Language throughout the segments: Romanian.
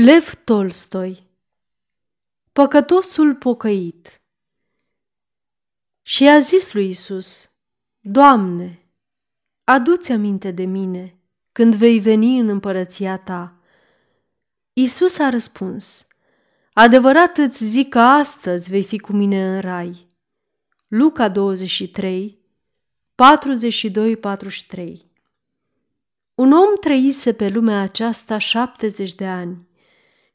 Lev Tolstoi Păcătosul pocăit Și a zis lui Isus, Doamne, adu-ți aminte de mine când vei veni în împărăția ta. Isus a răspuns, Adevărat îți zic că astăzi vei fi cu mine în rai. Luca 23, 42-43 Un om trăise pe lumea aceasta 70 de ani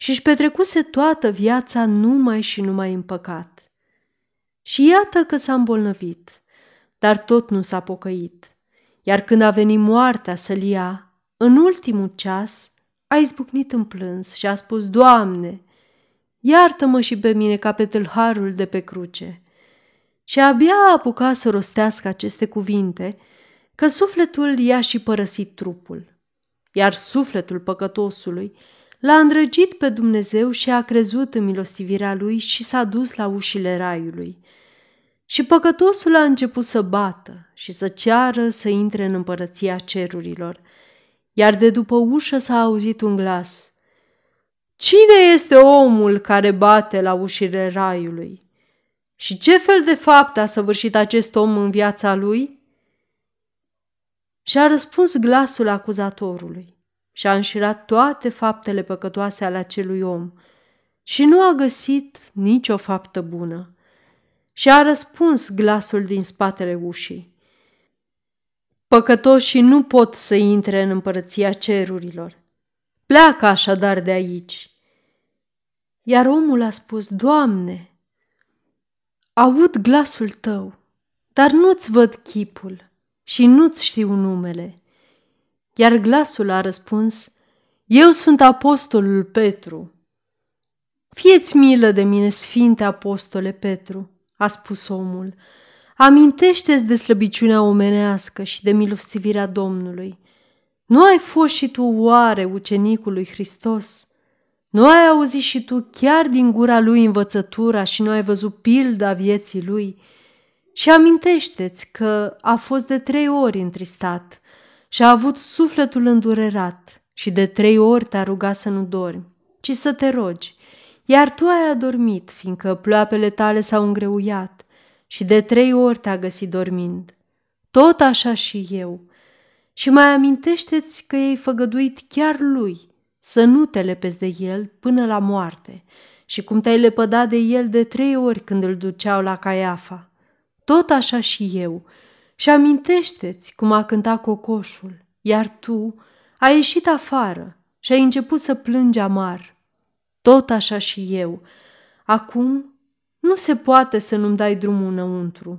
și își petrecuse toată viața numai și numai în păcat. Și iată că s-a îmbolnăvit, dar tot nu s-a pocăit. Iar când a venit moartea să-l ia, în ultimul ceas, a izbucnit în plâns și a spus, Doamne, iartă-mă și pe mine ca pe tâlharul de pe cruce. Și abia a apucat să rostească aceste cuvinte, că sufletul i-a și părăsit trupul. Iar sufletul păcătosului L-a îndrăgit pe Dumnezeu și a crezut în milostivirea lui și s-a dus la ușile raiului. Și păcătosul a început să bată și să ceară să intre în împărăția cerurilor. Iar de după ușă s-a auzit un glas. Cine este omul care bate la ușile raiului? Și ce fel de fapt a săvârșit acest om în viața lui? Și a răspuns glasul acuzatorului și a înșirat toate faptele păcătoase ale acelui om și nu a găsit nicio faptă bună. Și a răspuns glasul din spatele ușii. Păcătoșii nu pot să intre în împărăția cerurilor. Pleacă așadar de aici. Iar omul a spus, Doamne, aud glasul tău, dar nu-ți văd chipul și nu-ți știu numele. Iar glasul a răspuns, Eu sunt apostolul Petru. Fieți milă de mine, sfinte apostole Petru, a spus omul. Amintește-ți de slăbiciunea omenească și de milostivirea Domnului. Nu ai fost și tu oare ucenicul lui Hristos? Nu ai auzit și tu chiar din gura lui învățătura și nu ai văzut pilda vieții lui? Și amintește-ți că a fost de trei ori întristat – și a avut sufletul îndurerat și de trei ori te-a rugat să nu dormi, ci să te rogi, iar tu ai adormit, fiindcă ploapele tale s-au îngreuiat și de trei ori te-a găsit dormind. Tot așa și eu. Și mai amintește-ți că ei făgăduit chiar lui să nu te lepezi de el până la moarte și cum te-ai lepădat de el de trei ori când îl duceau la Caiafa. Tot așa și eu – și amintește-ți cum a cântat cocoșul, iar tu ai ieșit afară și ai început să plângi amar. Tot așa și eu. Acum nu se poate să nu-mi dai drumul înăuntru.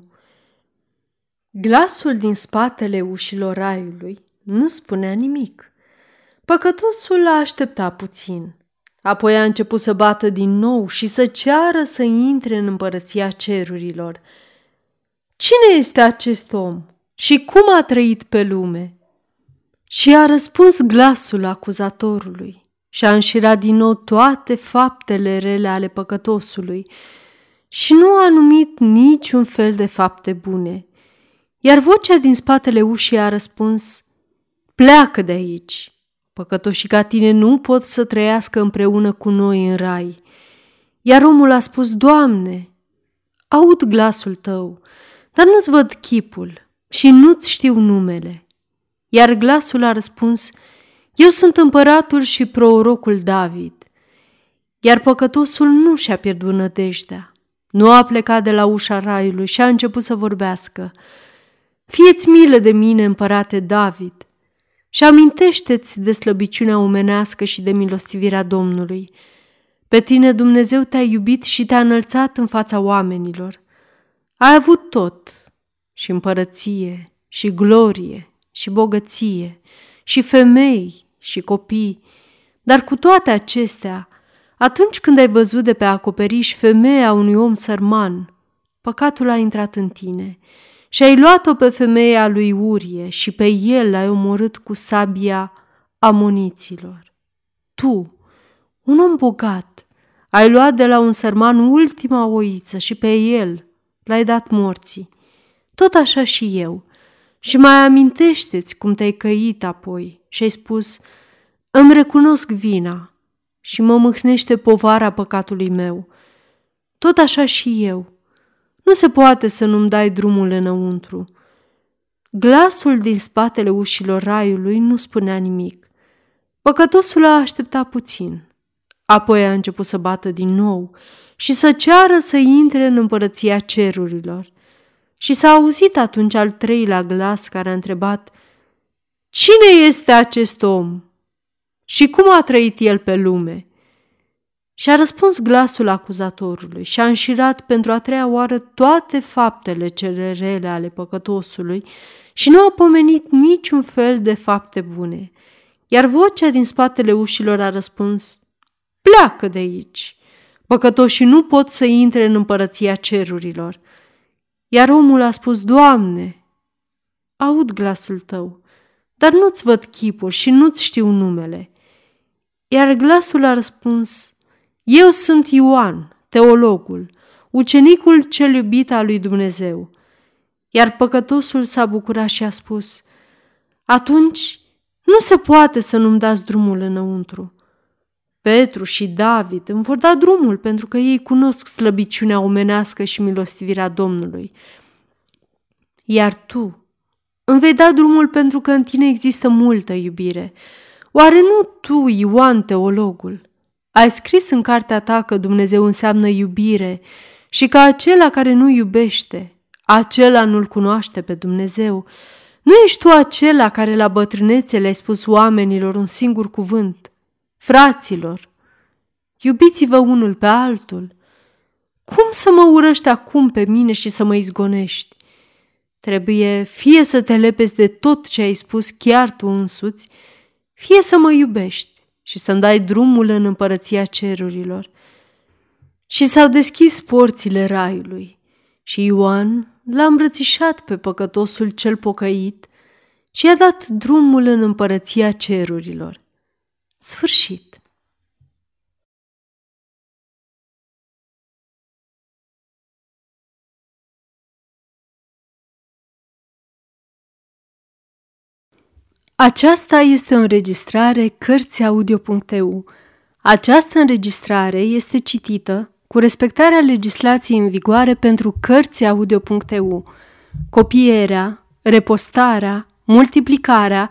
Glasul din spatele ușilor raiului nu spunea nimic. Păcătosul a așteptat puțin. Apoi a început să bată din nou și să ceară să intre în împărăția cerurilor – Cine este acest om și cum a trăit pe lume? Și a răspuns glasul acuzatorului și a înșirat din nou toate faptele rele ale păcătosului și nu a numit niciun fel de fapte bune. Iar vocea din spatele ușii a răspuns, pleacă de aici. Păcătoșii ca tine nu pot să trăiască împreună cu noi în rai. Iar omul a spus, Doamne, aud glasul tău, dar nu-ți văd chipul și nu-ți știu numele. Iar glasul a răspuns, eu sunt împăratul și prorocul David. Iar păcătosul nu și-a pierdut nădejdea. Nu a plecat de la ușa raiului și a început să vorbească. Fieți milă de mine, împărate David, și amintește-ți de slăbiciunea omenească și de milostivirea Domnului. Pe tine Dumnezeu te-a iubit și te-a înălțat în fața oamenilor. Ai avut tot, și împărăție, și glorie, și bogăție, și femei, și copii, dar cu toate acestea, atunci când ai văzut de pe acoperiș femeia unui om sărman, păcatul a intrat în tine și ai luat-o pe femeia lui Urie și pe el l-ai omorât cu sabia amoniților. Tu, un om bogat, ai luat de la un sărman ultima oiță și pe el l-ai dat morții. Tot așa și eu. Și mai amintește-ți cum te-ai căit apoi și ai spus, îmi recunosc vina. și mă mâhnește povara păcatului meu. Tot așa și eu. Nu se poate să nu-mi dai drumul înăuntru. Glasul din spatele ușilor raiului nu spunea nimic. Păcătosul a așteptat puțin. Apoi a început să bată din nou și să ceară să intre în împărăția cerurilor. Și s-a auzit atunci al treilea glas care a întrebat Cine este acest om? Și cum a trăit el pe lume? Și a răspuns glasul acuzatorului și a înșirat pentru a treia oară toate faptele cele rele ale păcătosului și nu a pomenit niciun fel de fapte bune. Iar vocea din spatele ușilor a răspuns, Pleacă de aici! Păcătoșii nu pot să intre în împărăția cerurilor. Iar omul a spus, Doamne, aud glasul tău, dar nu-ți văd chipul și nu-ți știu numele. Iar glasul a răspuns, Eu sunt Ioan, teologul, ucenicul cel iubit al lui Dumnezeu. Iar păcătosul s-a bucurat și a spus, Atunci nu se poate să nu-mi dați drumul înăuntru. Petru și David îmi vor da drumul pentru că ei cunosc slăbiciunea omenească și milostivirea Domnului. Iar tu îmi vei da drumul pentru că în tine există multă iubire. Oare nu tu, Ioan teologul, ai scris în cartea ta că Dumnezeu înseamnă iubire și că acela care nu iubește, acela nu-l cunoaște pe Dumnezeu. Nu ești tu acela care la bătrânețe le-ai spus oamenilor un singur cuvânt, Fraților, iubiți-vă unul pe altul. Cum să mă urăști acum pe mine și să mă izgonești? Trebuie fie să te lepezi de tot ce ai spus chiar tu însuți, fie să mă iubești și să-mi dai drumul în împărăția cerurilor. Și s-au deschis porțile raiului și Ioan l-a îmbrățișat pe păcătosul cel pocăit și i-a dat drumul în împărăția cerurilor. Sfârșit. Aceasta este o înregistrare Cărțiaudio.eu. Această înregistrare este citită cu respectarea legislației în vigoare pentru Cărțiaudio.eu. Copierea, repostarea, multiplicarea,